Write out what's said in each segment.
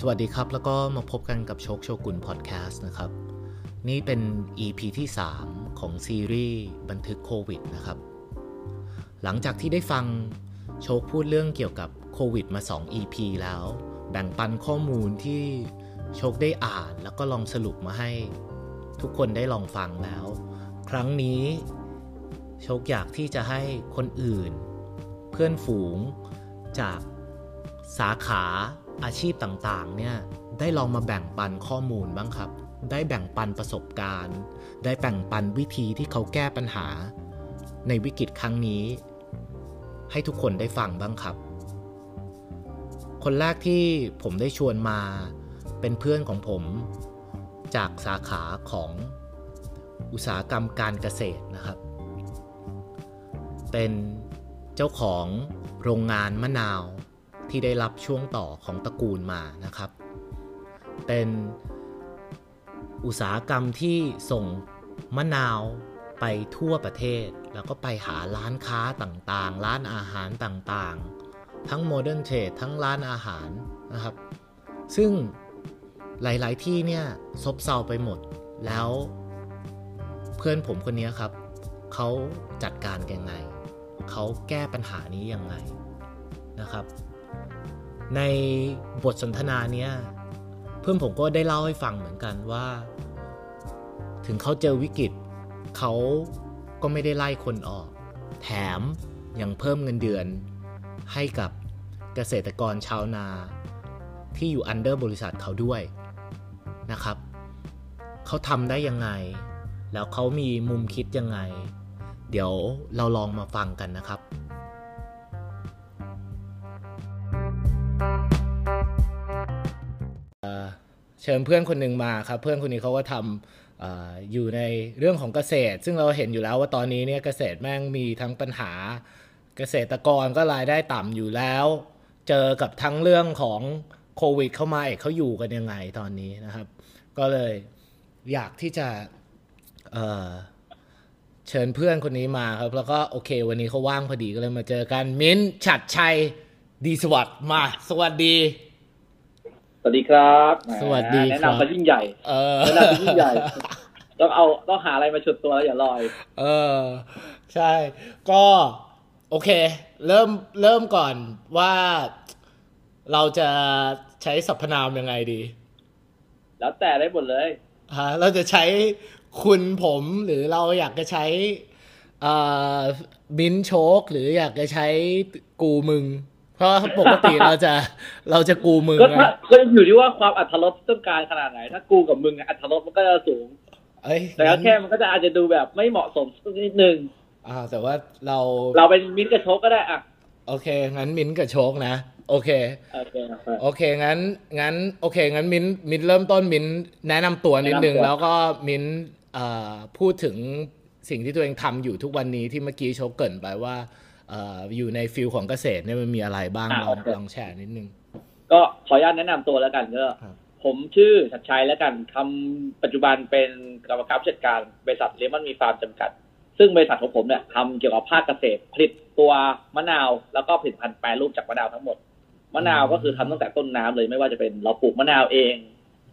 สวัสดีครับ แล้วก็มาพบกันกับโชคโชกุนพอดแคสต์นะครับ นี่เป็น EP ที่ 3 ของซีรีส์บันทึกโควิดนะครับ หลังจากที่ได้ฟังโชคพูดเรื่องเกี่ยวกับโควิดมา 2 EP แล้ว แบ่งปันข้อมูลที่โชคได้อ่านแล้วก็ลองสรุปมาให้ ทุกคนได้ลองฟังแล้ว ครั้งนี้โชคอยากที่จะให้คนอื่น เพื่อนฝูงจากสาขา อาชีพต่างๆเนี่ยได้ลองมาแบ่งปันข้อมูลบ้างครับ ได้แบ่งปันประสบการณ์ ได้แบ่งปันวิธีที่เขาแก้ปัญหา ในวิกฤตครั้งนี้ ให้ทุกคนได้ฟังบ้างครับ คนแรกที่ผมได้ชวนมาเป็นเพื่อนของผม จากสาขาของอุตสาหกรรมการเกษตรนะครับ เป็นเจ้าของโรงงานมะนาว ที่ได้รับช่วงต่อของตระกูลมานะครับ เป็นอุตสาหกรรมที่ส่งมะนาวไปทั่วประเทศ แล้วก็ไปหาร้านค้าต่างๆ ร้านอาหารต่างๆ ทั้ง modern trade ทั้งร้านอาหารนะครับ ซึ่งหลายๆที่เนี่ยซบเซาไปหมดแล้วเพื่อนผมคนนี้ครับ เขาจัดการยังไง เขาแก้ปัญหานี้ยังไงนะครับ ในบทสนทนาเนี้ยเพื่อนผมก็ได้เล่าให้ฟังเหมือนกันว่า ถึงเขาเจอวิกฤตเขาก็ไม่ได้ไล่คนออก แถมยังเพิ่มเงินเดือนให้กับเกษตรกรชาวนาที่อยู่อันเดอร์บริษัทเขาด้วยนะครับ เขาทำได้ยังไง แล้วเขามีมุมคิดยังไง เดี๋ยวเราลองมาฟังกันนะครับ ชิญเพื่อนคนหนึ่งมาครับเพื่อนคนนี้เขาก็ทำออยู่ในเรื่องของเกษตร ซึ่งเราเห็นอยู่แล้วว่าตอนนี้เนี่ยเกษตรแม่งมีทั้งปัญหา เกษตรกรก็รายได้ต่ำอยู่แล้ว เจอกับทั้งเรื่องของโควิดเข้ามาเอกเขาอยู่กันยังไงตอนนี้นะครับ ก็เลยอยากที่จะเเชิญเพื่อนคนนี้มาครับ แล้วก็โอเค วันนี้เขาว่างพอดีก็เลยมาเจอกัน มิ้นฉัดชัยดีสวัสดิ์มา สวัสดี สวัสดีครับสวัสดีแนะนำมายิ่งใหญ่เออแนะนำมายิ่งใหญ่ต้องเอาต้องหาอะไรมาฉุดตัวแล้วอย่าลอย เออ ใช่ ก็โอเค เริ่มเริ่มก่อนว่าเราจะใช้สรรพนามยังไงดี แล้วแต่ได้หมดเลยฮะเราจะใช้คุณผมหรือเราอยากจะใช้อ่าบินโชกหรืออยากจะใช้กูมึง เพราะปกติเราจะเราจะกูมึงก็ถ้าก็อยู่ที่ว่าความอัตรสต้องการขนาดไหน ถ้ากูกับมึงอะอัตรสมันก็จะสูงเอ้ยแต่ก็แค่มันก็จะอาจจะดูแบบไม่เหมาะสมสักนิดนึงอ่า แต่ว่าเราเราเป็นมิ้นท์กับโชกก็ได้อะโอเค งั้นมิ้นกับโชกนะ โอเค โอเคครับโอเคงั้น งั้น โอเค งั้นมินมินเริ่มต้นมินแนะนำตัวนิดนึงแนะนำตัวแล้วก็มินเอ่อพูดถึงสิ่งที่ตัวเองทำอยู่ทุกวันนี้ที่เมื่อกี้โชกเกริ่นไปว่าเอ่ออยู่ใน field ของเกษตรเนี่ยมันมีอะไรบ้างลองลองแชร์นิดนึง ก็ขออนุญาตแนะนำตัวแล้วกันก็ครับผมชื่อชัดชัยแล้วกันทำปัจจุบันเป็นกรรมการผู้จัดการบริษัท Lemon Me Farm จำกัด ซึ่งบริษัทของผมเนี่ยทำเกี่ยวกับภาคเกษตรผลิตตัวมะนาว แล้วก็ผลิตภัณฑ์แปรรูปจากมะนาวทั้งหมด มะนาวก็คือทำตั้งแต่ต้นน้ำเลยไม่ว่าจะเป็นเราปลูกมะนาวเอง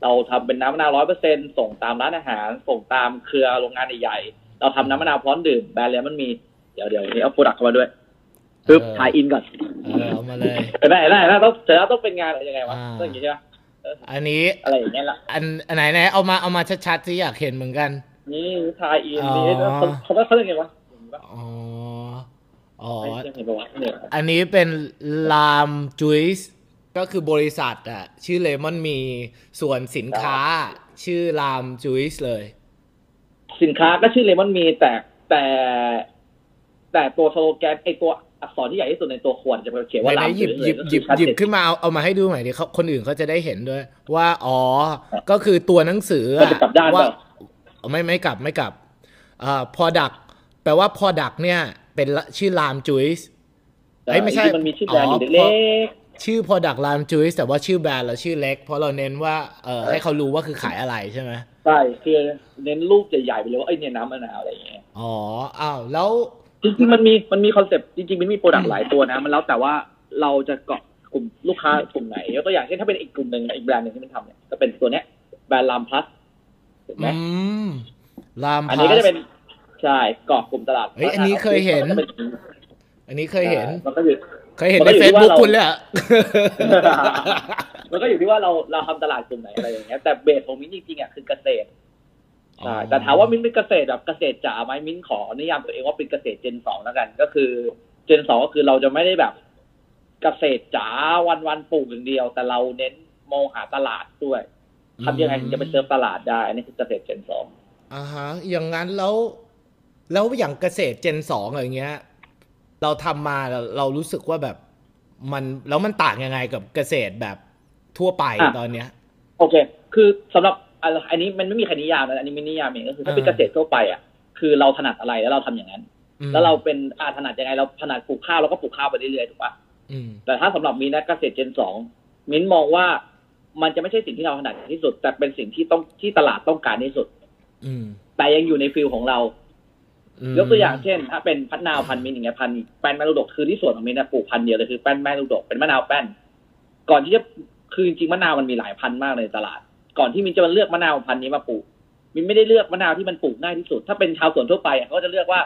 เราทำเป็นน้ำมะนาวร้อยเปอร์เซ็นต์ส่งตามร้านอาหาร ส่งตามเครือโรงงานใหญ่ๆเราทำน้ำมะนาวพร้อมดื่มแบรนด์ Lemon Me เดี๋ยวเดี๋ยวนี้เอา product เข้ามาด้วย ปึ๊บเออ tie-in ก่อน เออเอามาเลยเห็นไหมเห็นไหมเห็นไหมต้องเสร็จแล้วต้องเป็นงานอะไรยังไงวะอ่าต้องอย่างนี้ใช่ไหมอันนี้อะไรอย่างเงี้ยละอันอันไหนไหนเอามาเอามาชัดๆที่อยากเห็นเหมือนกัน นี่ทายอินอ๋อนี่เขาเขาเขาเรียกไงวะเห็นปะอ๋ออ๋อไม่ใช่เห็นปะวะเนี่ยอันนี้เป็นลามจุยส์ก็คือบริษัทอะชื่อเลมอนมีส่วนสินค้า ชื่อลามจุยส์เลย สินค้าก็ชื่อเลมอนมีแต่แต่ แต่ตัวสโลแกนไอตัว อักษรที่ใหญ่ที่สุดในตัวขวดจะเขียนว่าไหนลามๆหยิบหยิบหยิบก็คือหยิบขึ้นมาเอาเอามาให้ดูหน่อยดิเขาคนอื่นเขาจะได้เห็นด้วย ว่าอ๋อก็คือตัวหนังสือมันจะกลับด้านเปว่าล่าไม่ไม่กลับไม่กลับอ่า product แปลว่า product เนี่ย เป็นละชื่อลามจุยส์เอ้ยไม่ใช่จริงๆมันมีชื่อแบรนด์อยู่อ๋อเล็กชื่อ product ลามจุยส์แต่ว่าชื่อแบรนด์เราชื่อเล็ก เพราะเราเน้นว่าเออให้เขารู้ว่าคือขายอะไรใช่ไหมๆใช่คือเน้นรูปใหญ่ๆไปเลยว่าไอยเนี่ยน้ำมะนาวอะไรอย่างเงี้ยอ๋ออ้าวแล้ว จริงๆมันมีมันมีคอนเซปต์จริงๆมันมีโปรดักต์หลายตัวนะ มันแล้วแต่ว่าเราจะเกาะกลุ่มลูกค้ากลุ่มไหนยกตัวอย่างเช่นถ้าเป็นอีกกลุ่มหนึ่งอีกแบรนด์หนึ่งที่มันทำเนี่ยก็เป็นตัวเนี้ยแบรนด์ลามพลัสถูกไหมอืมลามอันพนี้ลัก็สจะเป็นใช่เกาะกลุ่มตลาดเฮ้ยอันนี้เคยเห็นมัก็จะป็อันนี้เคยเห็นมันก็อยู่เคยเห็นมันก็ในอยู่เฟที่ซบุ๊กว่าเราคุณเลยอะมันก็อยู่ที่ว่าเราเราทำตลาดกลุ่มไหนอะไรอย่างเงี้ยแต่เบสของมิ้นจริงๆอะคือเกษตร ใช่แต่ถามว่ามิ้นเป็นเกษตรแบบเกษตรจ๋าไหมมิ้นขอนิยามตัวเองว่าเป็นเกษตรเจนสองแล้วกัน ก็คือ เจนสองก็คือเราจะไม่ได้แบบเกษตรจ๋าวันวันๆปลูกอย่างเดียว แต่เราเน้นมองหาตลาดด้วยทำยังไงถึงจะไปเซิร์ฟตลาดได้อันนี้คือเกษตรเจนสองอ่าฮะอย่างนั้นแล้วแล้วอย่างเกษตรเจนสองอะไรเงี้ย เราทำมาเราเรารู้สึกว่าแบบมันแล้วมันต่างยังไงกับเกษตรแบบทั่วไปตอนเนี้ย โอเค คือสำหรับ อันอันนี้มันไม่มีใครนิยามนะอันนี้ไม่นิยามเองก็คือถ้าเป็นอ่าเกษตรทั่วไปอะคือเราถนัดอะไรแล้วเราทำอย่างนั้นอืมแล้วเราเป็นอาถนัดยังไงเราถนัดปลูกข้าวเราก็ปลูกข้าวไปเรื่อยๆถูกปะอืมแต่ถ้าสำหรับมิ้นท์นะเกษตร gen สองมิ้นท์มองว่ามันจะไม่ใช่สิ่งที่เราถนัดที่สุด แต่เป็นสิ่งที่ต้องที่ตลาดต้องการที่สุด อืมแต่ยังอยู่ใน field ของเราอืมยกตัวอย่างเช่น ถ้าเป็นพันธุ์มะนาวพันธุ์มะนาวอย่างเงี้ยพันธุ์แป้นแม่ลูกดกคือที่สวนของมิ้นท์นะปลูกพันธุ์เดียวเลยคือแป้นแม่ลูกดกเป็นมะนาวแป้น ก่อนที่จะคือจริงๆมะนาวมันมีหลายพันธุ์มากในตลาด ก่อนที่มิ้นท์จะมาเลือกมะนาวพันธุ์นี้มาปลูก มิ้นท์ไม่ได้เลือกมะนาวที่มันปลูกง่ายที่สุด ถ้าเป็นชาวสวนทั่วไปอะเขาก็จะเลือกว่า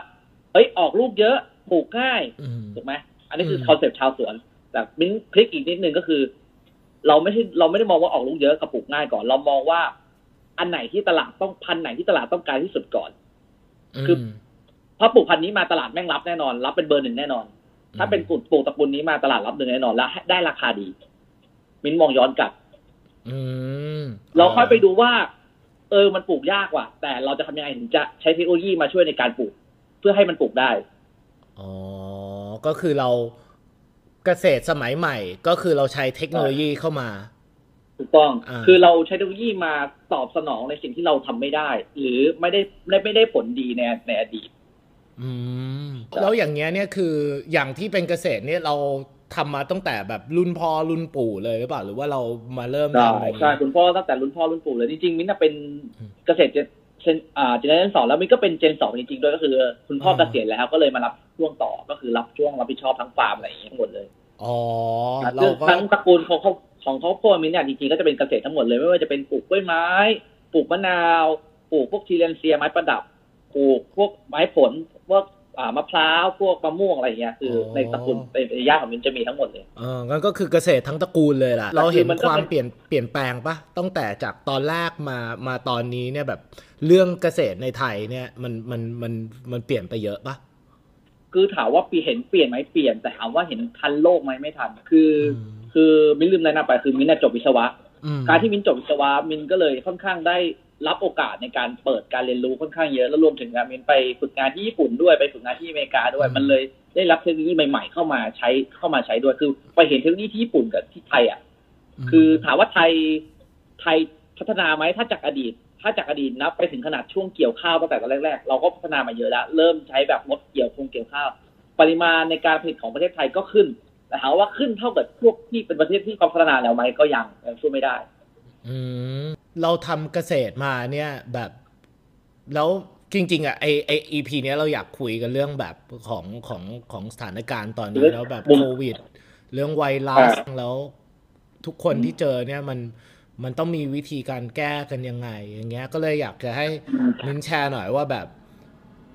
เอ้ยออกลูกเยอะปลูกง่ายอืมถูกไหมอันนี้คือ concept ชาวสวนแต่มิ้นพลิกอีกนิดนึงก็คือ เราไม่ใช่เราไม่ได้มองว่าออกลูกเยอะกับปลูกง่ายก่อน เรามองว่าอันไหนที่ตลาดต้องพันธุ์ไหนที่ตลาดต้องการที่สุดก่อน คือมเพราะปลูกพันธุ์นี้มาตลาดแม่งรับแน่นอน รับเป็นเบอร์หนึ่งแน่นอน ถ้าเป็นปลูกปลูกตระกูลนี้มาตลาดรับหนึ่งแน่นอนแล้วได้ราคาดี มิ้นมองย้อนกลับอืม เราค่อยไปดูว่า เออมันปลูกยากว่ะ แต่เราจะทำยังไงถึงจะใช้เทคโนโลยีมาช่วยในการปลูก เพื่อให้มันปลูกได้ อ๋อ ก็คือเราเกษตรสมัยใหม่ ก็คือเราใช้เทคโนโลยีเข้ามา ถูกต้องอ่าคือเราใช้เทคโนโลยีมาตอบสนองในสิ่งที่เราทำไม่ได้ หรือไม่ได้ไม่ไม่ได้ผลดีในในอดีต อืม แล้วอย่างเงี้ยเนี่ยคืออย่างที่เป็นเกษตรเนี่ยเรา ทำมาตั้งแต่แบบรุ่นพ่อรุ่นปู่เลยหรือเปล่าหรือว่าเรามาเริ่มใช่ทำอย่างนี้ใช่คุณพ่อตั้งแต่รุ่นพ่อรุ่นปู่เลยจริงๆมิ้นท์น่ะเป็นอืมเกษตรเจนเจนอ่าเจเนอเรชั่นสองแล้วมิ้นก็เป็นเจนสองจริงๆด้วยก็คือ คุณพ่ออ่าเกษียณแล้วก็เลยมารับช่วงต่อก็คือรับช่วงรับผิดชอบทั้งฟาร์มอะไรอย่างเงี้ยทั้งหมดเลยอ๋อซึ่เรางก็ทั้งตระกูลของเขาของครอบครัวมิ้นท์เนี่ยจริงๆก็จะเป็นเกษตรทั้งหมดเลยไม่ว่าจะเป็นปลูกกล้วยไม้ปลูกมะนาวปลูกพวกทีเลนเซียไม้ประดับปลูกพวกไม้ผลพวกอ่า มะพร้าวพวกมะม่วงอะไรอย่างเงี้ยคือในตระกูลในในย่านของมิ้นท์จะมีทั้งหมดเลยเอองั้นก็คือเกษตรทั้งตระกูลเลยล่ะ เราเห็นมันก็ความเป็นเปลี่ยนเปลี่ยนแปลงปะตั้งแต่จากตอนแรกมามาตอนนี้เนี่ยแบบเรื่องเกษตรในไทยเนี่ยมันมันมันมันเปลี่ยนไปเยอะปะคือถามว่าปีเห็นเปลี่ยนไหมเปลี่ยนแต่ถามว่าเห็นทันโลกไหมไม่ทัน คืออืมคือมิ้นลืมอะไรนะไปคือมิ้นน่ะจบวิศวะอืมการที่มิ้นจบวิศวะมินก็เลยค่อนข้างได้ รับโอกาสในการเปิดการเรียนรู้ค่อนข้างเยอะแล้วรวมถึงการมินไปฝึกงานที่ญี่ปุ่นด้วยไปฝึกงานที่อเมริกาด้วย มันเลยได้รับเทคโนโลยีใหม่ๆเข้ามาใช้เข้ามาใช้ด้วยคือไปเห็นเทคโนโลยีที่ญี่ปุ่นกับที่ไทยอะคือถามว่าไทยไทยพัฒนาไหมถ้าจากอดีต ถ้าจากอดีตนับไปถึงขนาดช่วงเกี่ยวข้าวตั้งแต่ตอนแรกๆเราก็พัฒนามาเยอะแล้ว เริ่มใช้แบบรถเกี่ยวคงเกี่ยวข้าว ปริมาณในการผลิตของประเทศไทยก็ขึ้นแต่ถามว่าขึ้นเท่ากับพวกที่เป็นประเทศที่เขาพัฒนาแล้วไหมก็ยังยังสู้ไม่ได้ อืม เราทำเกษตรมาเนี่ยแบบแล้วจริง ๆอะไอไออีพีเนี้ยเราอยากคุยกันเรื่องแบบของของของสถานการณ์ตอนนี้เรื่องแล้วแบบมุมโควิด เรื่องไวรัสแล้วทุกคนที่เจอเนี่ยมันมันต้องมีวิธีการแก้กันยังไง อย่างเงี้ยก็เลยอยากจะให้มิ้นแชร์หน่อยว่าแบบ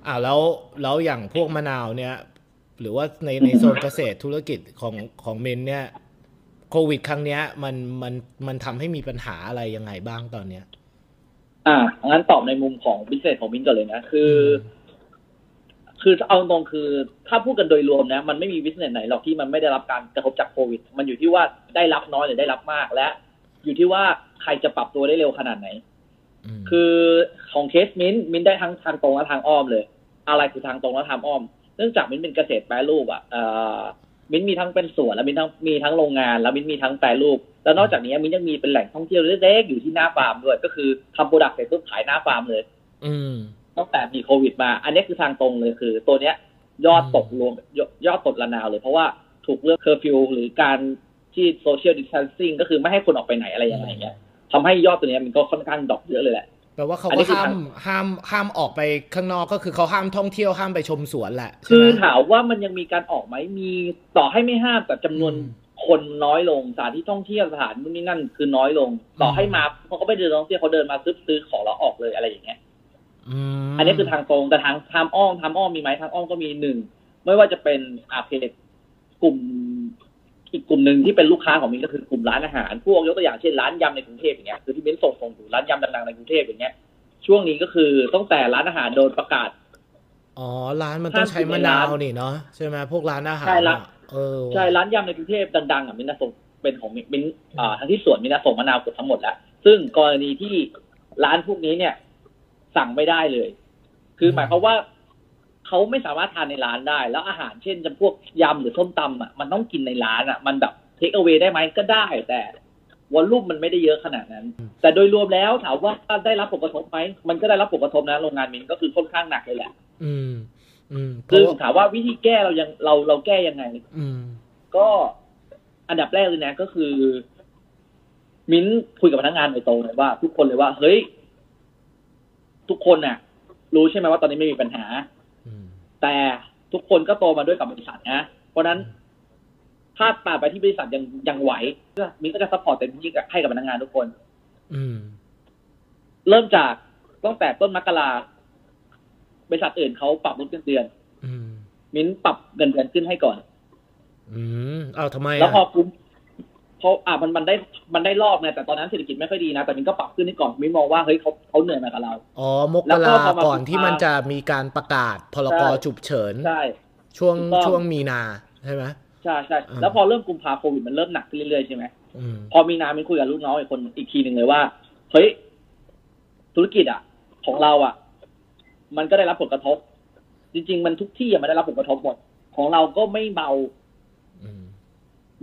อ่าแล้วแล้วอย่างพวกมะนาวเนี่ย หรือว่าในในโซนเกษตรธุรกิจของของมินเนี่ย โควิดครั้งเนี้ย มันมันมันทำให้มีปัญหาอะไรยังไงบ้างตอนเนี้ย อ่างั้นตอบในมุมของบิสเนสของมินก่อนเลยนะ คือ คือเอาตรงๆคือถ้าพูดกันโดยรวมนะ มันไม่มีบิสเนสไหนหรอกที่มันไม่ได้รับการกระทบจากโควิด มันอยู่ที่ว่าได้รับน้อยหรือได้รับมากและ อยู่ที่ว่าใครจะปรับตัวได้เร็วขนาดไหนมคือของเคสมินมินได้ทั้งทางตรงและทางอ้อมเลย อะไรคือทางตรงและทางอ้อม เนื่องจากมินเป็นเกษตรแปรรูปอะเอ่อ มินมีทั้งเป็นสวนแล้วมินทั้งมีทั้งโรงงาน แล้วมินมีทั้งแปรรูป แล้วนอกจากนี้มินยังมีเป็นแหล่งท่องเที่ยวเล็กๆอยู่ที่หน้าฟาร์มด้วย ก็คือทำ product เสร็จปุ๊บขายหน้าฟาร์มเลย อืมตั้งแต่มีโควิดมา อันนี้คือทางตรงเลยคือ ตัวเนี้ย ยอดตกรวมยอดยอดตกระนาวเลย เพราะว่าถูกเรื่องเคอร์ฟิวหรือการที่โซเชียลดิส a ทนซิ่งก็คือไม่ให้คนออกไปไหนอะไรอย่างเงี้ยทำให้ยอดตัวเนี้ยมันก็ค่อนข้าง drop เยอะเลยแหละ แปลว่าเขาอันนี้ก็คือห้ามทางห้ามห้ามออกไปข้างนอกก็คือเขาห้ามท่องเที่ยวห้ามไปชมสวนแหละใช่คือไหมถามว่ามันยังมีการออกไหมมีต่อให้ไม่ห้ามแต่จำนวนอืมคนน้อยลงสถานที่ท่องเที่ยวสถานนู่นนี่นั่นคือน้อยลง ต่อให้มาเขาก็ไม่เดินท่องเที่ยวเขาเดินมาซื้อซื้อของแล้วออกเลยอะไรอย่างเงี้ยอืมอันนี้คือทางตรงแต่ทางทางอ้อมทางอ้อมมีไหมทางอ้อมก็มีหนึ่งไม่ว่าจะเป็นอาเพจกลุ่ม อีกกลุ่มหนึ่งที่เป็นลูกค้าของมินก็คือกลุ่มร้านอาหาร พวกยกตัวอย่างเช่นร้านยำในกรุงเทพอย่างเงี้ยคือที่มินส่งส่งอยู่ร้านยำดังๆในกรุงเทพอย่างเงี้ยช่วงนี้ก็คือตั้งแต่ร้านอาหารโดนประกาศอ๋อร้านมันต้องใช้มะนาวนี่เนาะใช่ไหมพวกร้านอาหารใช่ละอะเออว่ะใช่ร้านยำในกรุงเทพดังๆอะมินนะส่งเป็นของมินมินอ่าทั้งที่สวนมินนะส่งมะนาวเกือบทั้งหมดแล้วซึ่งกรณีที่ร้านพวกนี้เนี่ย สั่งไม่ได้เลย คือหมายความว่า เขาไม่สามารถทานในร้านได้ แล้วอาหารเช่นจำพวกยำหรือส้มตำอะมันต้องกินในร้านอะ มันแบบเทคเอาไว้ได้ไหมก็ได้แต่วอลลุ่มมันไม่ได้เยอะขนาดนั้น แต่โดยรวมแล้วถามว่าได้รับผลกระทบไหมมันก็ได้รับผลกระทบนะโรงงานมินก็คือค่อนข้างหนักเลยแหละ อืม อืมเพคือราะว่าถามว่าวิธีแก้เรายังเราเราแก้ยังไง อืม ก็อันดับแรกเลยนะก็คือ มิ้นคุยกับพนักงานโดยตรงเลยว่า ทุกคนเลยว่า เฮ้ย ทุกคนน่ะ รู้ใช่ไหมว่าตอนนี้มันมีปัญหาอืม แต่ทุกคนก็โตมาด้วยกับบริษัทนะ เพราะฉะนั้นถ้าตราบใดที่บริษัทยังยังไหวก็มิ้นก็จะ support เต็มที่กับให้กับพนักงานทุกคน อืม เริ่มจากตั้งแต่ต้นมกราบริษัทอื่นเขาปรับลดเงินเดือนอืมมิ้นปรับเงินเดือนขึ้นให้ก่อน อืมเอาทำไมแล้วพออะคุ้ม เพราะอ่ามันมันได้มันได้รอบไงแต่ตอนนั้นเศรษฐกิจไม่ค่อยดีนะ แต่มิ้นก็ปรับขึ้นให้ก่อนมิ้นมองว่าเฮ้ยเขาเขาเหนื่อยมากับเรา อ๋อ มกแล้วก็ราพอมาก่อนที่กุมภามันจะมีการประกาศพรกใช่ฉุกเฉินใช่ช่วงถูกต้องช่วงมีนาใช่ไหมใช่ใช่อ่าแล้วพอเริ่มกุมภาโควิดมันเริ่มหนักขึ้นเรื่อยๆใช่ไหมอืมพอมีนามิ้นคุยกับลูกน้องอีกคนอีกทีหนึ่งเลยว่าเฮ้ยธุรกิจอะ ของเราอะ มันก็ได้รับผลกระทบ จริง ๆ มันทุกที่อะมันได้รับผลกระทบหมดของเราก็ไม่เบาอืม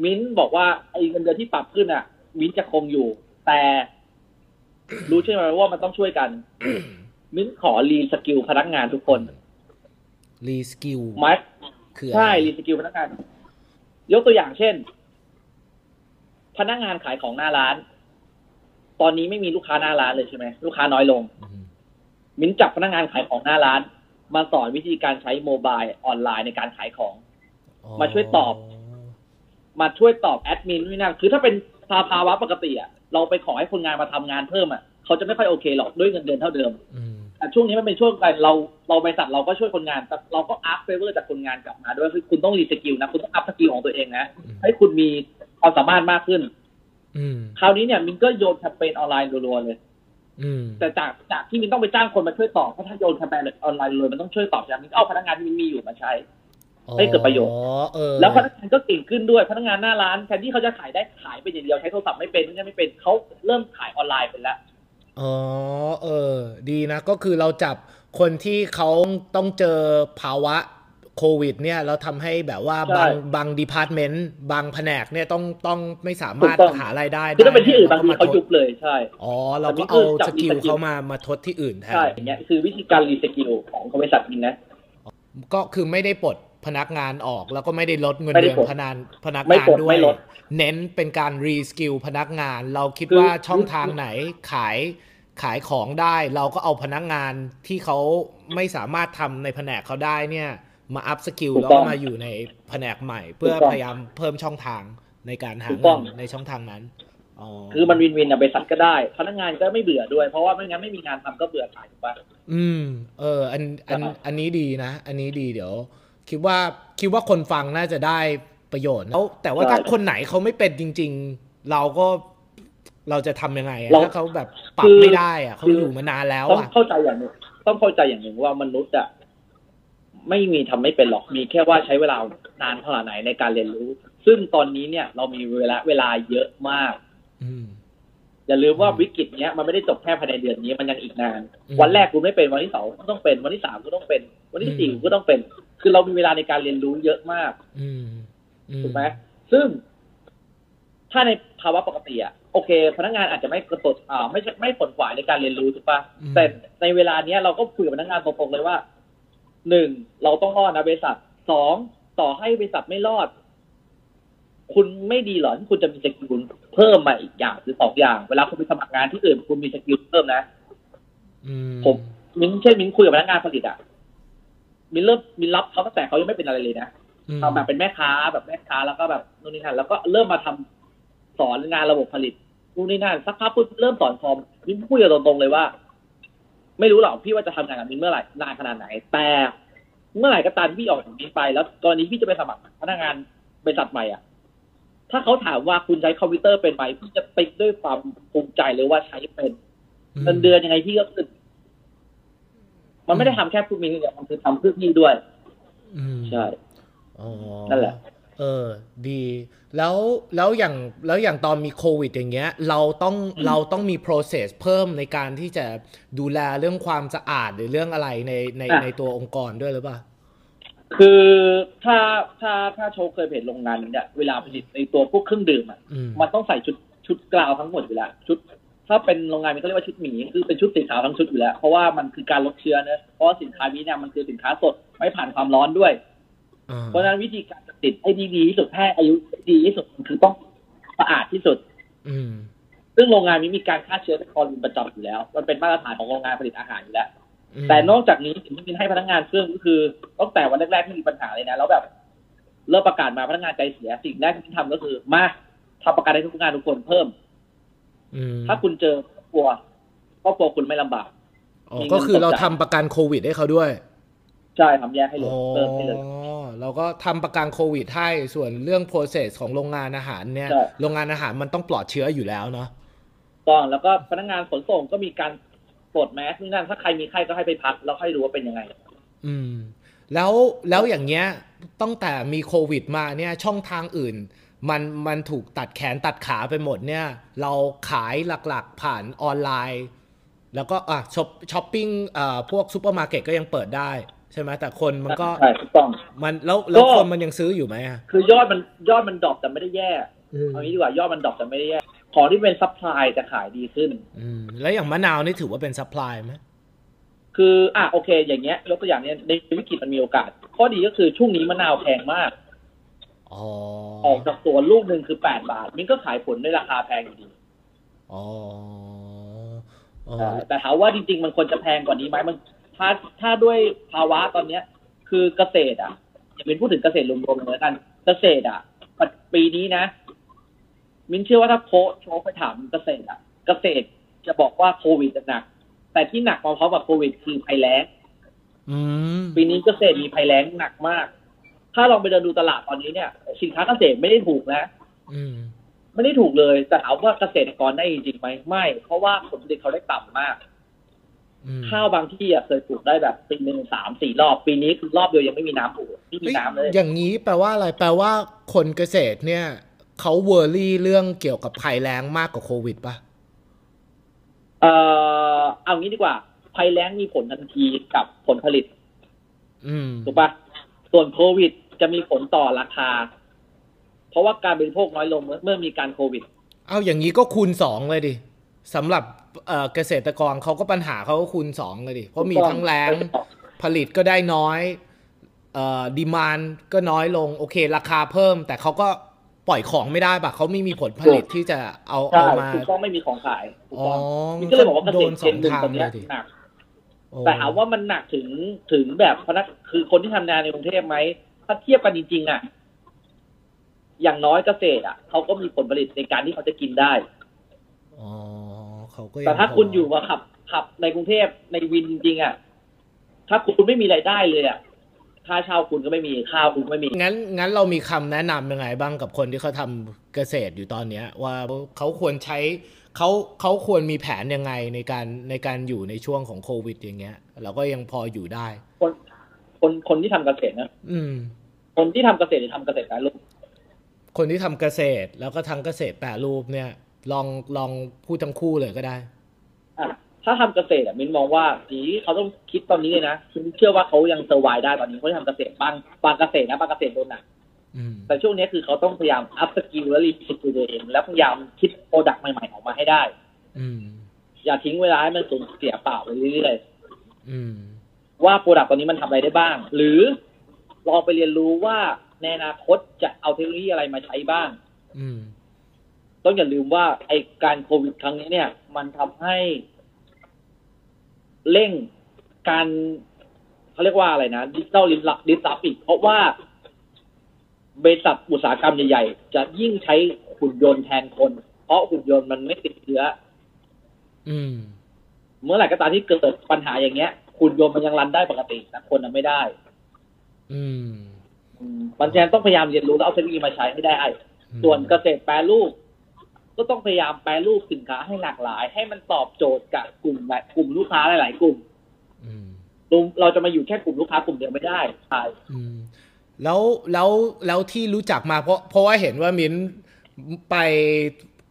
มิ้นบอกว่าไอ้เงินเดือนที่ปรับขึ้นอะ มิ้นจะคงอยู่ แต่รู้ใช่ไหมว่ามันต้องช่วยกัน มิ้นขอ reskill พนักงานทุกคน reskill มาคืออะไรใช่ reskill พนักงาน ยกตัวอย่างเช่น พนักงานขายของหน้าร้าน ตอนนี้ไม่มีลูกค้าหน้าร้านเลยใช่ไหมลูกค้าน้อยลงอืมมิ้นจับพนักงานขายของหน้าร้าน มาสอนวิธีการใช้ mobile ออนไลน์ในการขายของ มาช่วยตอบ มาช่วยตอบแอดมินนี่นั่นคือถ้าเป็นภาภาวะปกติอะเราไปขอให้คนงานมาทำงานเพิ่มอะเขาจะไม่ค่อยโอเคหรอกด้วยเงินเดือนเท่าเดิมอืมแต่ช่วงนี้มันเป็นช่วงการเราเราบริษัทเราก็ช่วยคนงานแต่เราก็ ask favor จากคนงานกลับมาด้วยคือคุณต้อง reskill นะคุณต้อง upskill ของตัวเองนะอืมให้คุณมีความสามารถมากขึ้นอืมคราวนี้เนี่ยมินก็โยนแคมเปญออนไลน์รัวๆเลยอืมแต่จากจากที่มินต้องไปจ้างคนมาช่วยตอบเพราะถ้าโยนแคมเปญออนไลน์เลยมันต้องช่วยตอบใช่ไหมมินก็เอาพนักงานที่มินมีอยู่มาใช้ ให้เกิดประโยชน์อ๋อเออแล้วพนักงานก็เก่งขึ้นด้วยพนักงานหน้าร้านแทนที่เขาจะขายได้ขายไปอย่างเดียวใช้โทรศัพท์ไม่เป็นไม่เป็นเขาเริ่มขายออนไลน์เป็นแล้วอ๋อเออ ดีนะ ก็คือเราจับคนที่เขาต้องเจอภาวะโควิด เนี่ยเราทำให้แบบว่าใช่บางบาง department บางแผนกเนี่ยต้องต้องไม่สามารถถูกต้องหารายได้คือถ้าเป็นที่อื่นบางทีรก็เขามทดยุบเลยใช่อ๋อเราแต่นี่ก็คืเอาอจับสกิลรีสกิลเขามามาทดที่อื่นแทนใช่อย่างเงี้ยคือวิธีการรีสกิลของบริษัทมินนะก็คือไม่ได้ปลด พนักงานออกแล้วก็ไม่ได้ลดเงินไม่ได้เดือนปลดพนันพนักไม่งานปลดด้วไม่ยลดเน้นเป็นการรีสกิลพนักงาน เราคิดคือว่าช่องทางไหนขายขายของได้ เราก็เอาพนักงานที่เขาไม่สามารถทำในแผนกเขาได้เนี่ย มาอัพสกิลถูกแล้วต้ก็องมาอยู่ในแผนกใหม่ เพื่อถูกต้องพยายามเพิ่มช่องทางในการหาถูกต้เงิองนในช่องทางนั้นอ๋อคือมันวินวินอะบริษัทก็ได้ พนักงานก็ไม่เบื่อด้วย เพราะว่าไม่งั้นไม่มีงานทำก็เบื่อขายถูกปะอืม เออ อันอันครับอันนี้ดีนะ อันนี้ดีเดี๋ยว คิดว่าคิดว่าคนฟังน่าจะได้ประโยชน์นะแล้วแต่ว่าถ้าคนไหนเขาไม่เป็นจริง ๆ เราก็เราจะทำยังไงอะเราถ้าเขาแบบปรับไม่ได้อะเขาคืออยู่มานานแล้วต้องอะเข้าใจอย่างหนึ่งต้องเข้าใจอย่างหนึ่งว่ามนุษย์อะไม่มีทำไม่เป็นหรอกมีแค่ว่าใช้เวลานานเท่าไหนในการเรียนรู้ ซึ่งตอนนี้เนี่ยเรามีเวลาเวลาเยอะมาก อืมอย่าลืมว่าวิกฤตเนี้ยมันไม่ได้จบแค่ภายในเดือนนี้มันยังอีกนานอืมวันแรกคุณไม่เป็นวันที่สองก็ต้องเป็น วันที่สามก็ต้องเป็น วันที่สี่อืมคุณก็ต้องเป็น คือเรามีเวลาในการเรียนรู้เยอะมากอืมอืถูกไหมซึ่ง ถ้าในภาวะปกติอะโอเค พนักงานอาจจะไม่กระตุดอ่าไม่ใช่ไม่ผลขวายในการเรียนรู้ถูกปะอืมแต่ในเวลาเนี้ยเราก็คุยกับพนักงานตรงๆเลยว่าหนึ่งเราต้องรอดนะบริษัทสองต่อให้บริษัทไม่รอด คุณไม่ดีเหรอที่คุณจะมี skill เพิ่มมาอีกอย่างหรือสองอย่าง เวลาคุณไปสมัครงานที่อื่นคุณมี skill เพิ่มนะอืมมิ้นเช่นมิ้นคุยกับพนักงานผลิตอะมิ้นเริ่มมิ้นรับเขาตั้งแต่เขายังไม่เป็นอะไรเลยนะอืมทำแบบเป็นแม่ค้าแบบแม่ค้าแล้วก็แบบนู่นนี่นั่นแล้วก็เริ่มมาทำสอนงานระบบผลิตนู่นนี่นั่นสักพักปุ๊บเริ่มสอนคอมมิ้นพูดอย่างตรงๆเลยว่า ไม่รู้หรอกพี่ว่าจะทำงานกับมิ้นเมื่อไหร่นานขนาดไหน แต่เมื่อไหร่ก็ตามที่พี่ออกจากมิ้นไป แล้วตอนนี้พี่จะไปสมัครพนักงานบริษัทใหม่อะ ถ้าเขาถามว่าคุณใช้คอมพิวเตอร์เป็นไหมพี่จะติ๊กด้วยความภูมิใจเลยว่าใช้เป็นเงินเดือนยังไงพี่ก็ขึ้นมันไม่ได้ทำแค่พูดมิ้นอย่างเดียวมันคือทำเพื่อพี่ด้วยอืมใช่อ๋อนั่นแหละ เออ ดี แล้วแล้วอย่างแล้วอย่างตอนมีโควิด อย่างเงี้ย เราต้องเราต้องมี process เพิ่มในการที่จะดูแลเรื่องความสะอาดหรือเรื่องอะไรในในอะในตัวองค์กรด้วยหรือเปล่า คือถ้าถ้าถ้าโชว์เคยเห็นโรงงานเนี่ยเวลาผลิตในตัวพวกเครื่องดื่มอะอืมมันต้องใส่ชุดชุดกราวทั้งหมดอยู่แล้วชุด ถ้าเป็นโรงงานมันก็เรียกว่าชุดหมีคือเป็นชุดสีขาวทั้งชุดอยู่แล้วเพราะว่ามันคือการลดเชื้อเนอะเพราะว่าสินค้านี้เนี่ยมันคือสินค้าสดไม่ผ่านความร้อนด้วยอ่าเพราะฉะนั้นวิธีการจะติดให้ดีดีที่สุดให้อายุดีที่สุดคือต้องสะอาดที่สุด อืมซึ่งโรงงานนี้มีการฆ่าเชื้อคลอรีนประจำอยู่แล้ว มันเป็นมาตรฐานของโรงงานผลิตอาหารอยู่แล้วอืม แต่นอกจากนี้สิ่งที่มินให้พนักงานเครื่องก็คือตั้งแต่วันแรกๆที่มีปัญหาเลยนะแล้วแบบเริ่มประกาศมาพนักงานใจเสียสิ่งแรกที่มินทำก็คือ มาทำประกันให้ทุกงานทุกคนเพิ่มอืมถ้าคุณเจอครอบครัวครอบครัวคุณไม่ลำบากอ๋อมีเงินก็คือเราสดจ่ายทำประกันโควิดให้เขาด้วยใช่ทำแยกให้เลยอ๋อเพิ่มให้เลยเราก็ทำประกันโควิดให้ส่วนเรื่อง process ของโรงงานอาหารเนี่ยใช่โรงงานอาหารมันต้องปลอดเชื้ออยู่แล้วเนาะต้องแล้วก็พนักงานขนส่งก็มีการ ปลดแมสนี่นั่นถ้าใครมีไข้ก็ให้ไปพักแล้วค่อยรู้ว่าเป็นยังไง อืม แล้วแล้วอย่างเงี้ยตั้งแต่มีโควิดมาเนี่ยช่องทางอื่น มันมันถูกตัดแขนตัดขาไปหมดเนี่ย เราขายหลักๆผ่านออนไลน์ แล้วก็อะ shop shopping อ่าพวกซูเปอร์มาร์เก็ตก็ยังเปิดได้ใช่ไหมแต่คนมันก็ใช่ถูกต้องมันแล้วแล้วก็คนมันยังซื้ออยู่ไหมอะคือยอดมันยอดมัน drop แต่ไม่ได้แย่อืมเอางี้ดีกว่ายอดมันดรอปแต่ไม่ได้แย่ ของที่เป็น supply จะขายดีขึ้น อืม แล้วอย่างมะนาวนี่ถือว่าเป็นซัพพลายไหมคืออะโอเค อย่างเงี้ยยกตัวอย่างเนี้ยในวิกฤตมันมีโอกาส ข้อดีก็คือช่วงนี้มะนาวแพงมากอ๋อออกจากสวนลูกหนึ่งคือแปดบาท มิ้นก็ขายผลด้วยราคาแพงอยู่ดีอ๋ออ๋อใช่แต่ถามว่าจริง ๆ มันควรจะแพงกว่านี้ไหมมันถ้าถ้าด้วยภาวะตอนเนี้ย คือเกษตรอะอย่าเป็นพูดถึงเกษตรรวมๆเลยแล้วกัน เกษตรอะปีนี้นะ มินเชื่อว่าถ้าโพสโชว์ไปถามเกษตรอะเกษตรจะบอกว่าโควิดจะหนัก แต่ที่หนักมาเพราะกับโควิดคือภัยแล้งอืมปีนี้เกษตรมีภัยแล้งหนักมาก ถ้าลองไปเดินดูตลาดตอนนี้เนี่ย สินค้าเกษตรไม่ได้ถูกนะอืมไม่ได้ถูกเลยแต่ถามว่าเกษตรกรได้จริงๆไหมไม่ เพราะว่าผลผลิตเขาได้ต่ำมากอืมข้าวบางที่อะเคยปลูกได้แบบปีหนึ่งสามสี่รอบปีนี้คือรอบเดียวยังไม่มีน้ำปลูกไม่มีเอ้ยน้ำเลย อย่างนี้แปลว่าอะไรแปลว่าคนเกษตรเนี่ย เขาเวอร์รี่เรื่องเกี่ยวกับภัยแล้งมากกว่าโควิดป่ะเอ่อเอางี้ดีกว่า ภัยแล้งมีผลทันทีกับผลผลิต อืมถูกปะส่วนโควิดจะมีผลต่อราคา เพราะว่าการบริโภคน้อยลงเมื่อเมื่อมีการโควิด เอาอย่างนี้ก็คูณสองเลยดิสำหรับเอ่อเกษตรกรเขาก็ปัญหาเขาก็คูณสองเลยดิ เพราะมีทั้งแรงผลิตก็ได้น้อยเอ่อดีมานก็น้อยลง โอเค ราคาเพิ่ม แต่เขาก็ ปล่อยของไม่ได้ปะเขาไม่มีผลผลิตที่จะเอาใช่เอามาถูกต้องไม่มีของขายถูกอ๋อต้องนี่ก็เลยบอกว่าเกโดษนตรสเจอนงหนึ่งทางตอนเลเนี้ยยดิหนักโอ้แต่ถามว่ามันหนักถึงถึงแบบพนักคือคนที่ทำงานในกรุงเทพไหมถ้าเทียบกันจริง ๆ อะ อย่างน้อยเกษตรอะเขาก็มีผลผลิตในการที่เขาจะกินได้อ๋อเขาก็ยังแต่ถ้าพคุณอยู่มาขับขับในกรุงเทพในวินจริงๆอะถ้าคุณไม่มีรายได้เลยอะ ค่าเช่าคุณก็ไม่มีข้าวคุณก็ไม่มี งั้นงั้นเรามีคำแนะนำยังไงบ้างกับคนที่เขาทำเกษตรอยู่ตอนเนี้ย ว่าเขาควรใช้เขาเขาควรมีแผนยังไงในการในการอยู่ในช่วงของโควิดอย่างเงี้ยเราก็ยังพออยู่ได้ คนคนคนที่ทำเกษตรนะอืม คนที่ทำเกษตรหรือทำเกษตรการลูกคนที่ทำเกษตรแล้วก็ทั้งเกษตรแปรรูปเนี่ย ลองลองพูดทั้งคู่เลยก็ได้ อะ ถ้าทำเกษตรอะมินมองว่าสีเขาต้องคิดตอนนี้เลยนะคุณเชื่อว่าเขายังเซอร์ไวได้ตอนนี้เขาที่ทำเกษตรบางบางเกษตรนะบางเกษตรโดนหนักอืมแต่ช่วงนี้คือเขาต้องพยายาม upskill และ reskill ตัวเองแล้วพยายามคิด product ใหม่ๆออกมาให้ได้ อืมอย่าทิ้งเวลาให้มันสูญเสียเปล่าไปเรื่อยอืมๆว่า product ตัวนี้มันทำอะไรได้บ้าง หรือลองไปเรียนรู้ว่าในอนาคตจะเอาเทคโนโลยีอะไรมาใช้บ้าง อืมต้องอย่าลืมว่าไอ้การโควิดครั้งนี้เนี่ย มันทำให้ เร่งการเขาเรียกว่าอะไรนะดิจิตอลดิสรับอีก เพราะว่าบริษัทอุตสาหกรรมใหญ่ๆ จะยิ่งใช้หุ่นยนต์แทนคน เพราะหุ่นยนต์มันไม่ติดเชื้ออืม เมื่อไหร่ก็ตามที่เกิดปัญหาอย่างเงี้ยหุ่นยนต์มันยังรันได้ปกติแต่คนน่ะไม่ได้อืมอืมมันแทนต้องพยายามเรียนรู้แล้วเอาเทคโนโลยีมาใช้ให้ได้ ส่วนเกษตรแปรรูป ก็ต้องพยายามแปรรูปสินค้าให้หลากหลาย ให้มันตอบโจทย์กับกลุ่มแบบกลุ่มลูกค้าหลาย ๆ กลุ่มอืมเราจะมาอยู่แค่กลุ่มลูกค้ากลุ่มเดียวไม่ได้ใช่อืมแล้วแล้วแล้วที่รู้จักมาเพราะเพราะว่าเห็นว่ามิ้นไป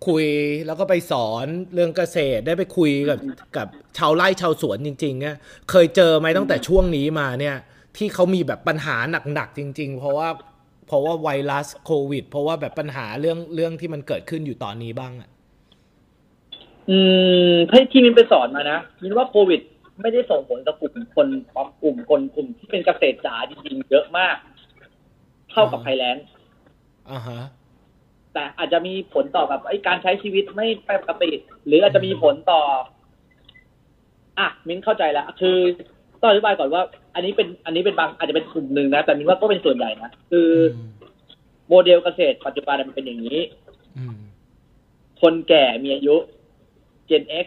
คุยแล้วก็ไปสอนเรื่องเกษตรได้ไปคุยกับกับชาวไร่ชาวสวนจริงๆเนี่ยเคยเจอไหมตั้งแต่ช่วงนี้มาเนี่ย ที่เขามีแบบปัญหาหนักๆจริง ๆ เพราะว่า เพราะว่าไวรัสโควิด เพราะว่าแบบปัญหาเรื่องเรื่องที่มันเกิดขึ้นอยู่ตอนนี้บ้างอะอืมให้ที่มินไปสอนมานะมินว่าโควิด ไม่ได้ส่งผลกับกลุ่มคนกลุ่มคนกลุ่มที่เป็นเกษตรจ๋าจริงๆเยอะมาก เท่ากับภัยแล้งอ่าฮะแต่อาจจะมีผลต่อแบบไอ้การใช้ชีวิตไม่ปกติ หรืออาจจะมีผลต่อ อะมิ้นเข้าใจแล้วคือต้องอธิบายก่อนว่า อันนี้เป็นอันนี้เป็นบางอาจจะเป็นกลุ่มหนึ่งนะ แต่มิ้นว่าก็เป็นส่วนใหญ่นะ คืออโมเดลเกษตรปัจจุบันมันเป็นอย่างนี้อืมคนแก่มีอายุ Gen X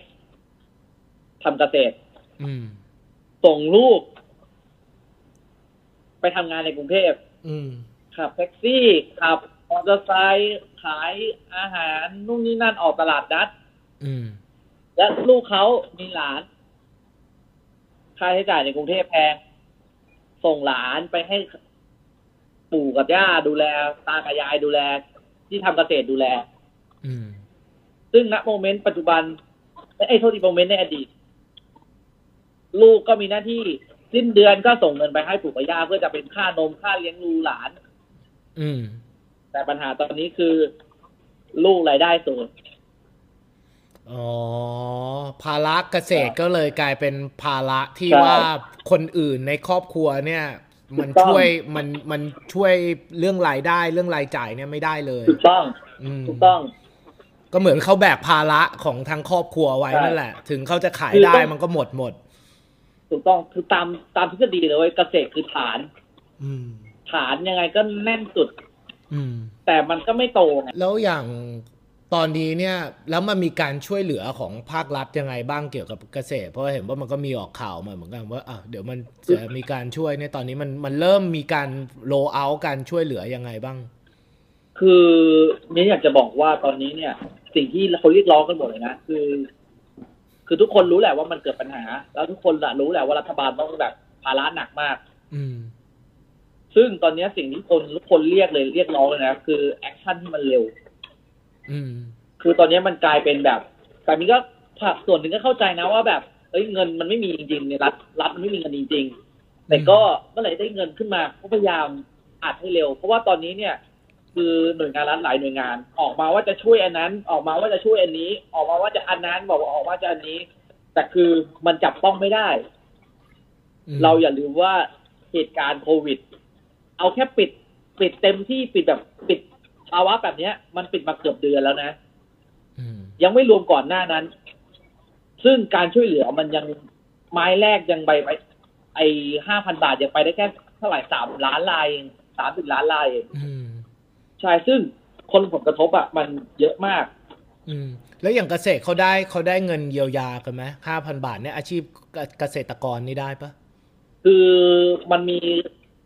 ทำเกษตรอืมส่งลูก ไปทำงานในกรุงเทพอืมขับแท็กซี่ขับมอเตอร์ไซค์ขายอาหารนู่นนี่นั่นออกตลาดนัดอืมและลูกเขามีหลาน ค่าใช้จ่ายในกรุงเทพแพง ส่งหลานไปให้ปู่กับย่าดูแล ตากับยายดูแล ที่ทำเกษตรดูแล อืม ซึ่งณโมเมนต์ปัจจุบันไอ้โทษทีโมเมนต์ในอดีต ลูกก็มีหน้าที่สิ้นเดือนก็ส่งเงินไปให้ปู่กับย่าเพื่อจะเป็นค่านมค่าเลี้ยงดูหลาน อืม แต่ปัญหาตอนนี้คือ ลูกรายได้สูง อ๋อภาระเกษตรก็เลยกลายเป็นภาระที่ใช่ว่าคนอื่นในครอบครัวเนี่ย มันถูกต้องช่วยมันมันช่วยเรื่องรายได้เรื่องรายจ่ายเนี่ยไม่ได้เลยถูกต้องอืมถูกต้อง ก็เหมือนเขาแบกภาระของทั้งครอบครัวไว้ใช่นั่นแหละ ถึงเขาจะขายคือได้ต้องมันก็หมดหมด ถูกต้องคือตามตามทฤษฎีเลยเว้ยเกษตรคือฐาน อืมฐานยังไงก็แน่นสุดอืมแต่มันก็ไม่โตไงแล้วอย่าง ตอนนี้เนี่ยแล้วมันมีการช่วยเหลือของภาครัฐยังไงบ้างเกี่ยวกับเกษตร เพราะว่าเห็นว่ามันก็มีออกข่าวมาเหมือนกันว่าอะเดี๋ยวมันจะมีการช่วยเนี่ยตอนนี้มันมันเริ่มมีการโลเอาการช่วยเหลือยังไงบ้าง คือเนี่ยอยากจะบอกว่าตอนนี้เนี่ย สิ่งที่เขาเรียกร้องกันหมดเลยนะคือ คือทุกคนรู้แหละว่ามันเกิดปัญหา แล้วทุกคนละรู้แหละว่ารัฐบาลต้องแบบภาระหนักมาก อืมซึ่งตอนนี้สิ่งที่คนทุกคนเรียกเลยเรียกร้องเลยนะคือ action ที่มันเร็วอืม คือตอนนี้มันกลายเป็นแบบ แต่มีก็ส่วนหนึ่งก็เข้าใจนะว่าแบบ เอ้ยเงินมันไม่มีจริงๆในรัฐรัฐมันไม่มีเงินจริงๆแต่ก็เมื่อไหร่ได้เงินขึ้นมาก็พยายามอัดให้เร็ว เพราะว่าตอนนี้เนี่ย คือหน่วยงานรัฐหลายหน่วยงาน ออกมาว่าจะช่วยอันนั้น ออกมาว่าจะช่วยอันนี้ ออกมาว่าจะอันนั้นบอกว่าออกมาจะอันนี้ แต่คือมันจับต้องไม่ได้ เราอย่าลืมว่าเหตุการณ์โควิด เอาแค่ปิด ปิดเต็มที่ปิดแบบปิด ภาวะแบบเนี้ย มันปิดมาเกือบเดือนแล้วนะอืมยังไม่รวมก่อนหน้านั้น ซึ่งการช่วยเหลือมันยังไม้แรกยังไปไปไอห้าพันบาทยังไปได้แค่เท่าไหร่สามล้านลายสามสิบล้านลายเองอืมใช่ซึ่งคนผลกระทบอะมันเยอะมาก อืม แล้วอย่างเกษตรเขาได้เขาได้เงินเยียวยากันไหมห้าพันบาทเนี่ยอาชีพเกษตรกรนี่ได้ปะคือมันมี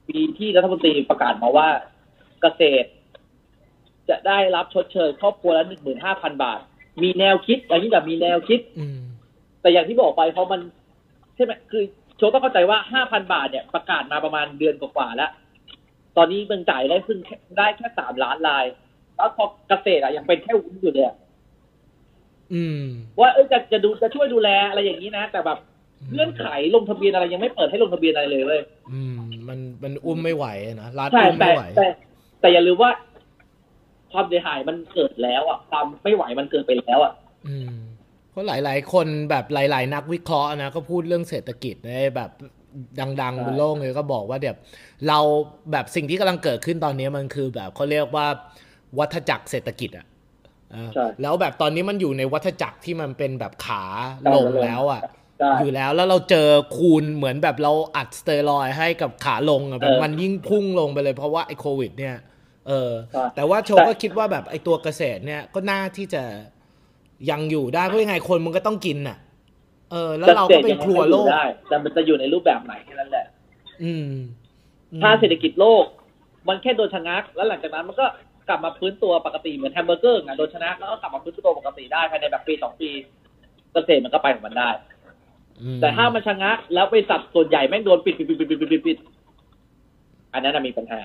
มีที่รัฐมนตรีประกาศมาว่าเกษตร จะได้รับชดเชยครอบครัวละหนึ่งหมื่นห้าพันบาท มีแนวคิดอย่างนี้แบบมีแนวคิด อืม แต่อย่างที่บอกไปเพราะมันใช่ไหมคือโชว์ต้องเข้าใจว่าห้าพันบาทเนี่ยประกาศมาประมาณเดือนกว่าๆแล้ว ตอนนี้เมืองจ่ายได้เพิ่งแค่ได้แค่สามล้านลาย แล้วพอเกษตรอะยังเป็นแค่วุ้นอยู่เลยอะอืม ว่าเออจะจะดูจะช่วยดูแลอะไรอย่างนี้นะ แต่แบบเงื่อนไขลงทะเบียนอะไรยังไม่เปิดให้ลงทะเบียนอะไรเลยเว้ยอืม มันมันอุ้มไม่ไหวนะรัฐใช่อุ้มแต่ไม่ไหวแต่แต่อย่าลืมว่า ความเสียหายมันเกิดแล้วอะความไม่ไหวมันเกิดไปแล้วอะอืมเพราะหลาย ๆ คนแบบหลาย ๆ นักวิเคราะห์นะก็พูดเรื่องเศรษฐกิจในแบบดังๆบนโลกเลยก็บอกว่าแบบเราแบบสิ่งที่กำลังเกิดขึ้นตอนนี้มันคือแบบเขาเรียกว่าวัฏจักรเศรษฐกิจอะอ่าใช่แล้วแบบตอนนี้มันอยู่ในวัฏจักรที่มันเป็นแบบขาลงแล้วอะใช่อยู่แล้วแล้วเราเจอคูณเหมือนแบบเราอัดสเตียรอยด์ให้กับขาลงอะแบบเออมันยิ่งพุ่งลงไปเลยเพราะว่าไอ้โควิด เนี่ย เออ แต่ว่าโชก็คิดว่าแบบไอ้ตัวเกษตรเนี่ยก็น่าที่จะยังอยู่ได้เพราะยังไงคนมันก็ต้องกินน่ะ เออ แล้วเราก็เป็นครัวโลกได้ แต่มันจะอยู่ในรูปแบบไหนแค่นั้นแหละ อืม ถ้าเศรษฐกิจโลก มันแค่โดนชะงัก แล้วหลังจากนั้นมันก็กลับมาฟื้นตัวปกติเหมือนแฮมเบอร์เกอร์ไงโดนชะงักแล้วก็กลับมาฟื้นตัวปกติได้ภายในแบบปีสองปี เกษตรมันก็ไปของมันได้ แต่ถ้ามันชะงัก แล้วไปสัตว์ส่วนใหญ่แม่งโดนปิดปิดปิดปิดปิดปิดปิดอันนั้นมีปัญหา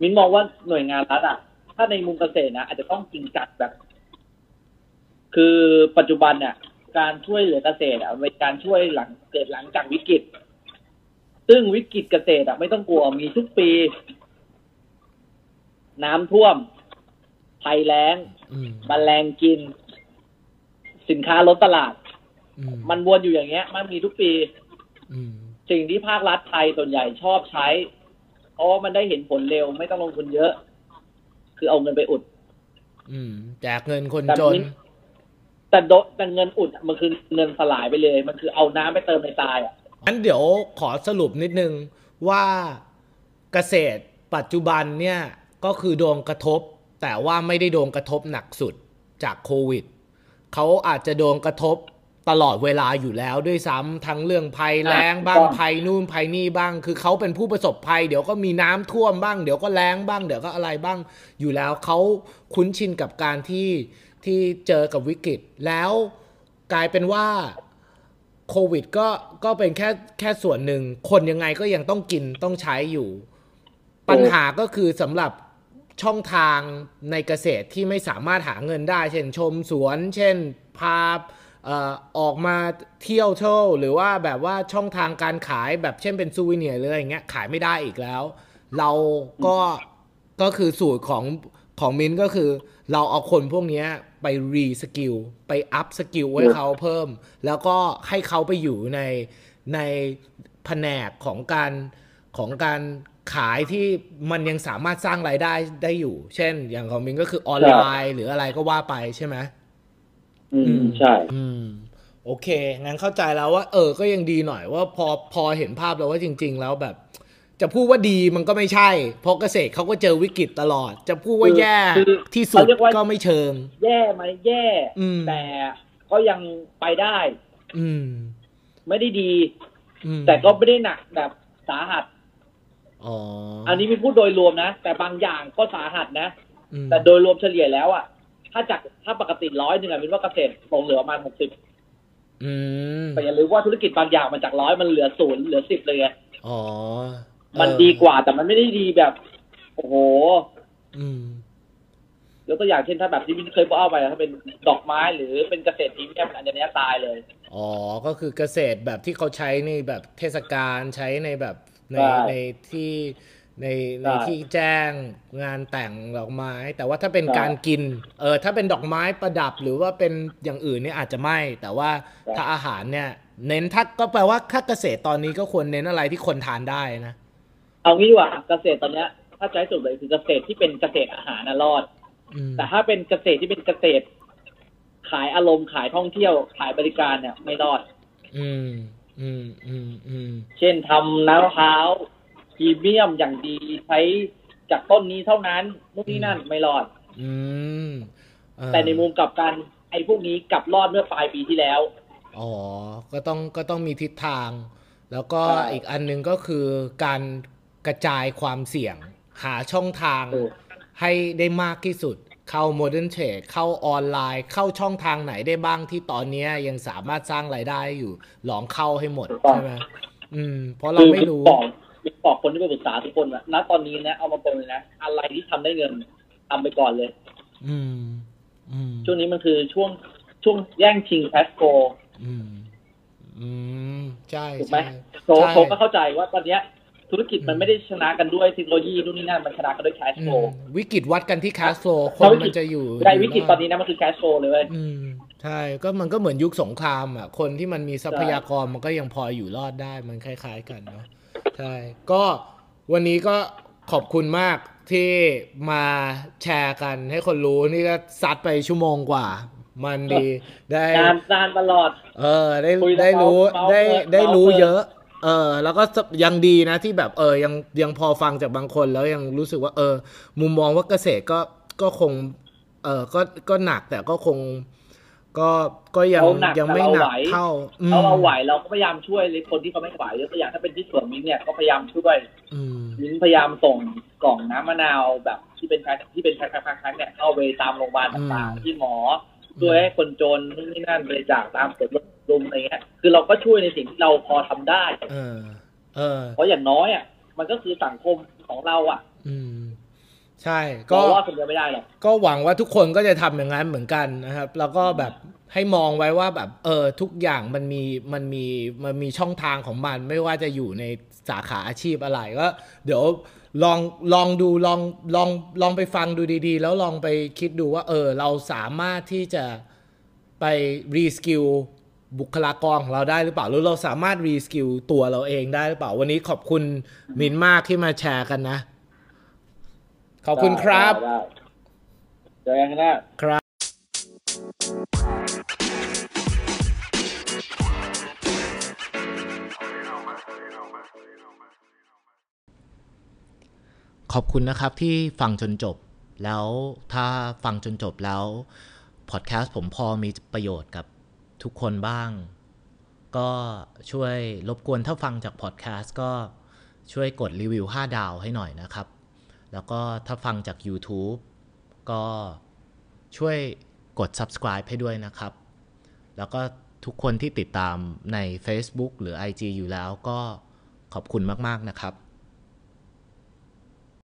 มินมองว่าหน่วยงานรัฐอะ ถ้าในมุมเกษตรนะอาจจะต้องจริงจังแบบ คือปัจจุบันเนี่ยการช่วยเหลือเกษตรอะเป็นการช่วยหลังเกิดหลังจากวิกฤต ซึ่งวิกฤตเกษตรอะไม่ต้องกลัวมีทุกปี น้ำท่วมภัยแล้งมแมลงกิน สินค้าล้นตลาด มันวนอยู่อย่างเงี้ย มันมีทุกปีสิ่งที่ภาครัฐไทยส่วนใหญ่ชอบใช้ เพราะมันได้เห็นผลเร็วไม่ต้องลงทุนเยอะ คือเอาเงินไปอุด อืมแจกเงินคนจน แต่โดแต่เงินอุดมันคือเงินสลายไปเลย มันคือเอาน้ำไปเติมในทรายอะงั้นเดี๋ยวขอสรุปนิดนึงว่าเกษตรปัจจุบันเนี่ยก็คือโดนกระทบ แต่ว่าไม่ได้โดนกระทบหนักสุดจากโควิดเขาอาจจะโดนกระทบ ตลอดเวลาอยู่แล้วด้วยซ้ำทั้งเรื่องภัยแล้งบ้างภัยนู่นภัยนี่บ้าง คือเขาเป็นผู้ประสบภัย เดี๋ยวก็มีน้ำท่วมบ้าง เดี๋ยวก็แล้งบ้าง เดี๋ยวก็อะไรบ้างอยู่แล้วเขาคุ้นชินกับการที่ที่เจอกับวิกฤต แล้วกลายเป็นว่าโควิดก็ก็เป็นแค่แค่ส่วนหนึ่ง คนยังไงก็ยังต้องกินต้องใช้อยู่ ปัญหาก็คือสำหรับช่องทางในเกษตรที่ไม่สามารถหาเงินได้ เช่นชมสวน เช่นพา ออกมาเที่ยวเที่ยวหรือว่าแบบว่าช่องทางการขายแบบเช่นเป็นซูวิเนียหรืออะไรเงี้ยขายไม่ได้อีกแล้ว เราก็ก็คือสูตรของของมินก็คือ เราเอาคนพวกนี้ไป reskill ไป upskill ให้เขาเพิ่ม แล้วก็ให้เขาไปอยู่ในในแผนกของการของการขายที่มันยังสามารถสร้างรายได้ได้อยู่ เช่น อย่างของมินก็คือออนไลน์ หรืออะไรก็ว่าไปใช่ไหม อืมใช่ อืม โอเค งั้นเข้าใจแล้วว่า เออ ก็ยังดีหน่อยว่าพอพอเห็นภาพแล้วว่าจริง ๆ แล้วแบบ จะพูดว่าดีมันก็ไม่ใช่ เพราะเกษตรเขาก็เจอวิกฤตตลอด จะพูดว่าแย่ที่สุดก็ไม่เชิง แย่ไหมแย่แต่ก็ยังไปได้ อืม ไม่ได้ดีแต่ก็ไม่ได้หนักแบบสาหัสอ๋ออันนี้มีพูดโดยรวมนะ แต่บางอย่างก็สาหัสนะ แต่โดยรวมเฉลี่ยแล้วอะ ถ้าจากถ้าปกติร้อยหนึ่งอะมินว่าเกษตรลงเหลือประมาณหกสิบแต่อย่าลืมว่าธุรกิจบางอย่างมันจากร้อยมันเหลือศูนย์เหลือสิบเลยอ๋อ มันดีกว่าแต่มันไม่ได้ดีแบบ โอ้โหอืมยกตัวอย่างเช่นถ้าแบบที่มินเคยบอกไปถ้าเป็นดอกไม้หรือเป็นเกษตรพรีเมียมอันนี้ตายเลย อ๋อ ก็คือเกษตรแบบที่เขาใช้ในแบบเทศกาลใช้ในแบบในในที่ ในในที่แจ้งงานแต่งดอกไม้ แต่ว่าถ้าเป็นการกินเออถ้าเป็นดอกไม้ประดับหรือว่าเป็นอย่างอื่นเนี่ยอาจจะไม่ แต่ว่าถ้าอาหารเนี่ยเน้นถ้าก็แปลว่าถ้าเกษตรตอนนี้ก็ควรเน้นอะไรที่คนทานได้นะ เอางี้ดีกว่าเกษตรตอนเนี้ย ถ้าใจสุดเลยคือเกษตรที่เป็นเกษตรอาหารน่ะรอด แต่ถ้าเป็นเกษตรที่เป็นเกษตร ขายอารมณ์ขายท่องเที่ยวขายบริการเนี่ยไม่รอด อืม อืมอืมอืมเช่นทำน้ำมะพร้าว พรีเมียมอย่างดีใช้จากต้นนี้เท่านั้นนู่นนี่นั่นไม่รอด อืมแต่ในมุมกลับกัน ไอ้พวกนี้กลับรอดเมื่อปลายปีที่แล้ว อ๋อ ก็ต้องก็ต้องมีทิศทาง แล้วก็อีกอันนึงก็คือการกระจายความเสี่ยง หาช่องทางให้ได้มากที่สุด เข้าโมเดิร์นเทรดเข้าออนไลน์ เข้าช่องทางไหนได้บ้างที่ตอนนี้ยังสามารถสร้างรายได้อยู่ลองเข้าให้หมดใช่ไหมอืม เพราะเราไม่รู้ บอกคนที่ไปปรึกษาทุกคนนะณตอนนี้นะเอามาเป็นเลยนะอะไรที่ทำได้เงินทำไปก่อนเลย อืมอืมช่วงนี้มันคือช่วงช่วงแย่งชิง cash flow อืมอืมใช่ถูกไหมโซโซก็เข้าใจว่าตอนเนี้ยธุรกิจมันไม่ได้ชนะกันด้วยเทคโนโลยีนู่นนี่นั่นมันชนะกันด้วยแคสโกวิกฤตวัดกันที่ cash flow คนมันจะอยู่ใช่วิกฤตตอนนี้นะมันคือ cash flow เลยเว้ยใช่ก็มันก็เหมือนยุคสงครามอะคนที่มันมีทรัพยากรมันก็ยังพออยู่รอดได้มันคล้าย ๆ กันเนาะ ใช่ ก็วันนี้ก็ขอบคุณมากที่มาแชร์กันให้คนรู้นี่ก็ซัดไปชั่วโมงกว่า มันดีได้นานนานตลอด เออ ได้ได้รู้ได้ได้รู้เยอะ เออ แล้วก็ยังดีนะที่แบบเออยังยังพอฟังจากบางคนแล้วยังรู้สึกว่า เออ มุมมองว่าเกษตรก็ก็คง เออก็ก็หนักแต่ก็คง ก็ก็ยังเราหนักยังไม่หนักแต่เราไหวเท่าอืมเราเราไหวเราก็พยายามช่วยเลยคนที่เขาไม่ไหวยกตัวอย่างถ้าเป็นที่สวนมิ้นเนี่ยก็พยายามช่วยอืมมิ้นพยายามส่งกล่องน้ำมะนาวแบบที่เป็นแพ็คที่เป็นแพ็คแพ็คแพ็คเนี่ยเข้าไปตามโรงพยาบาลต่างๆที่หมอช่วยให้คนจนนู่นนี่นั่นบริจาคตามสวนลุมอะไรเงี้ย คือเราก็ช่วยในสิ่งที่เราพอทำได้เออเออเพราะอย่างน้อยอะมันก็คือสังคมของเราอะ อืม ใช่ก็ก็ว่าคนเดียวไม่ได้หรอกก็หวังว่าทุกคนก็จะทำอย่างนั้นเหมือนกันนะครับ แล้วก็แบบให้มองไว้ว่าแบบเออทุกอย่างมันมีมันมีมันมีช่องทางของมัน ไม่ว่าจะอยู่ในสาขาอาชีพอะไรก็เดี๋ยวลองลองดูลองลองลองไปฟังดูดีๆ แล้วลองไปคิดดูว่า เออ เราสามารถที่จะไป reskill บุคลากรของเราได้หรือเปล่าหรือเราสามารถ reskill ตัวเราเองได้หรือเปล่าวันนี้ขอบคุณมินมากที่มาแชร์กันนะ ขอบคุณครับได้ได้เจอกันนะครับขอบคุณนะครับที่ฟังจนจบ แล้วถ้าฟังจนจบแล้วพอดแคสต์ผมพอมีประโยชน์กับทุกคนบ้าง ก็ช่วยรบกวนถ้าฟังจากพอดแคสต์ก็ช่วยกดรีวิว 5 ดาวให้หน่อยนะครับ แล้วก็ถ้าฟังจาก YouTube ก็ช่วยกด subscribe ให้ด้วยนะครับ แล้วก็ทุกคนที่ติดตามใน Facebook หรือ IG อยู่แล้วก็ขอบคุณมาก ๆ นะครับ